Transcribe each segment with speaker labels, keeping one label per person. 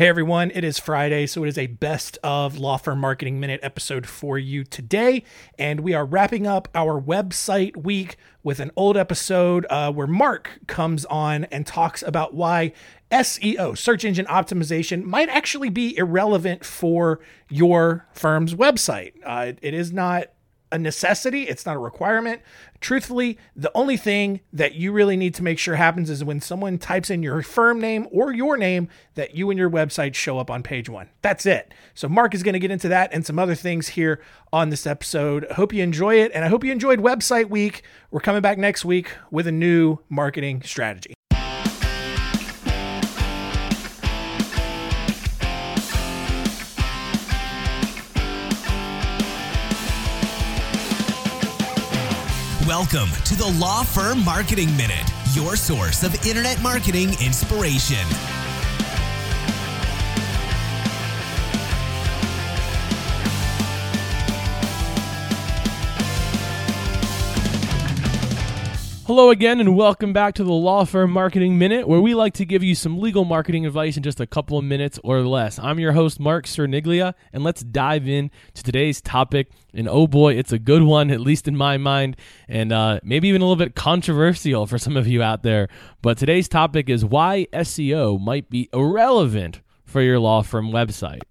Speaker 1: Hey everyone, it is Friday, so it is a best of Law Firm Marketing Minute episode for you today. And we are wrapping up our website week with an old episode uh, where Mark comes on and talks about why SEO, search engine optimization, might actually be irrelevant for your firm's website. Uh, it is not a necessity, it's not a requirement. Truthfully, the only thing that you really need to make sure happens is when someone types in your firm name or your name that you and your website show up on page one. That's it. So, Mark is going to get into that and some other things here on this episode. Hope you enjoy it, and I hope you enjoyed Website Week. We're coming back next week with a new marketing strategy.
Speaker 2: Welcome to the Law Firm Marketing Minute, your source of internet marketing inspiration.
Speaker 3: Hello again, and welcome back to the Law Firm Marketing Minute, where we like to give you some legal marketing advice in just a couple of minutes or less. I'm your host, Mark Cerniglia, and let's dive in to today's topic. And oh boy, it's a good one, at least in my mind, and uh, maybe even a little bit controversial for some of you out there. But today's topic is why SEO might be irrelevant for your law firm website.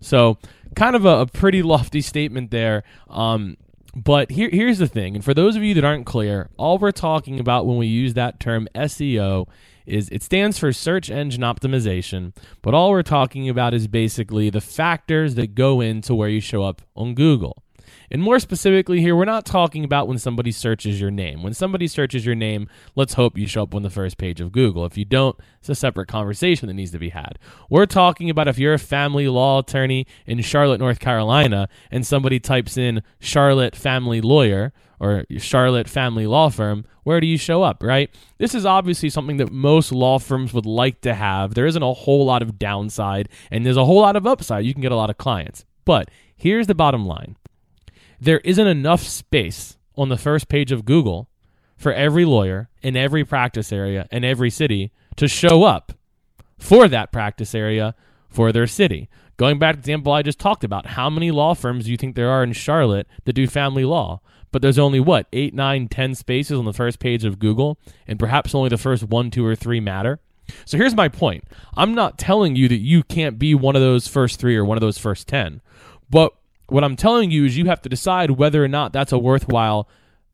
Speaker 3: So, kind of a, a pretty lofty statement there. Um, but here, here's the thing, and for those of you that aren't clear, all we're talking about when we use that term SEO is it stands for search engine optimization, but all we're talking about is basically the factors that go into where you show up on Google. And more specifically, here, we're not talking about when somebody searches your name. When somebody searches your name, let's hope you show up on the first page of Google. If you don't, it's a separate conversation that needs to be had. We're talking about if you're a family law attorney in Charlotte, North Carolina, and somebody types in Charlotte family lawyer or Charlotte family law firm, where do you show up, right? This is obviously something that most law firms would like to have. There isn't a whole lot of downside, and there's a whole lot of upside. You can get a lot of clients. But here's the bottom line there isn't enough space on the first page of Google for every lawyer in every practice area in every city to show up for that practice area for their city. Going back to the example I just talked about, how many law firms do you think there are in Charlotte that do family law? But there's only what, eight, nine, ten spaces on the first page of Google, and perhaps only the first one, two, or three matter. So here's my point. I'm not telling you that you can't be one of those first three or one of those first 10. But what I'm telling you is you have to decide whether or not that's a worthwhile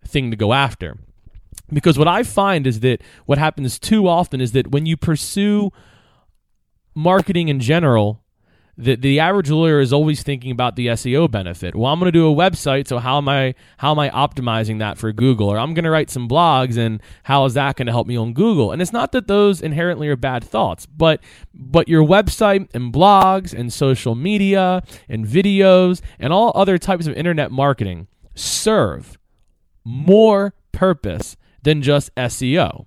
Speaker 3: thing to go after. Because what I find is that what happens too often is that when you pursue marketing in general, the the average lawyer is always thinking about the SEO benefit. Well, I'm going to do a website, so how am I how am I optimizing that for Google? Or I'm going to write some blogs, and how is that going to help me on Google? And it's not that those inherently are bad thoughts, but but your website and blogs and social media and videos and all other types of internet marketing serve more purpose than just SEO.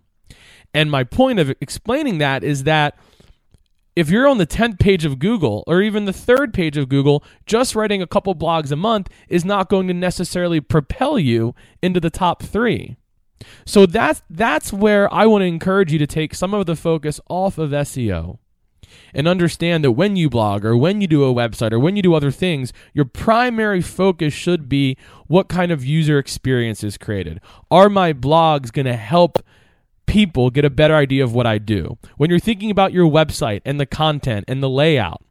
Speaker 3: And my point of explaining that is that if you're on the 10th page of Google or even the third page of Google, just writing a couple blogs a month is not going to necessarily propel you into the top three. So that's that's where I want to encourage you to take some of the focus off of SEO and understand that when you blog or when you do a website or when you do other things, your primary focus should be what kind of user experience is created. Are my blogs going to help people get a better idea of what I do. When you're thinking about your website and the content and the layout,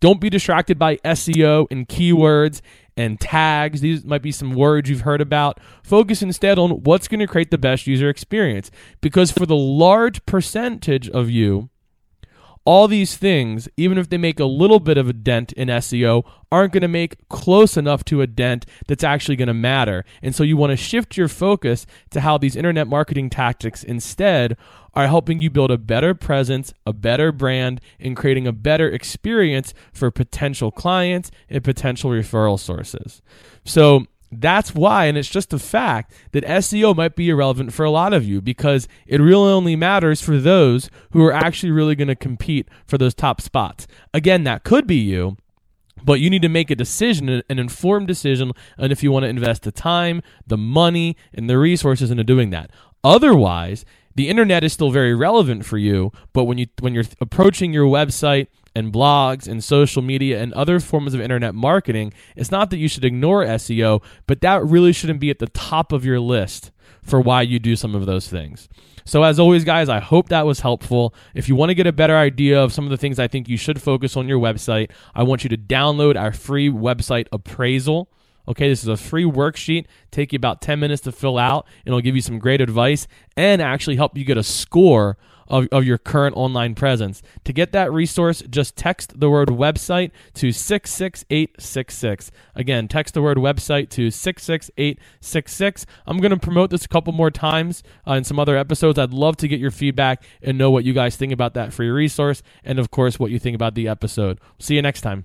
Speaker 3: don't be distracted by SEO and keywords and tags. These might be some words you've heard about. Focus instead on what's going to create the best user experience. Because for the large percentage of you, all these things, even if they make a little bit of a dent in SEO, aren't going to make close enough to a dent that's actually going to matter. And so you want to shift your focus to how these internet marketing tactics instead are helping you build a better presence, a better brand, and creating a better experience for potential clients and potential referral sources. So that's why, and it's just a fact that SEO might be irrelevant for a lot of you because it really only matters for those who are actually really going to compete for those top spots. Again, that could be you, but you need to make a decision, an informed decision, and if you want to invest the time, the money, and the resources into doing that. Otherwise, the internet is still very relevant for you, but when you when you're approaching your website and blogs and social media and other forms of internet marketing, it's not that you should ignore SEO, but that really shouldn't be at the top of your list for why you do some of those things. So, as always, guys, I hope that was helpful. If you want to get a better idea of some of the things I think you should focus on your website, I want you to download our free website appraisal. Okay, this is a free worksheet. Take you about 10 minutes to fill out. And it'll give you some great advice and actually help you get a score of, of your current online presence. To get that resource, just text the word website to 66866. Again, text the word website to 66866. I'm going to promote this a couple more times uh, in some other episodes. I'd love to get your feedback and know what you guys think about that free resource and, of course, what you think about the episode. See you next time.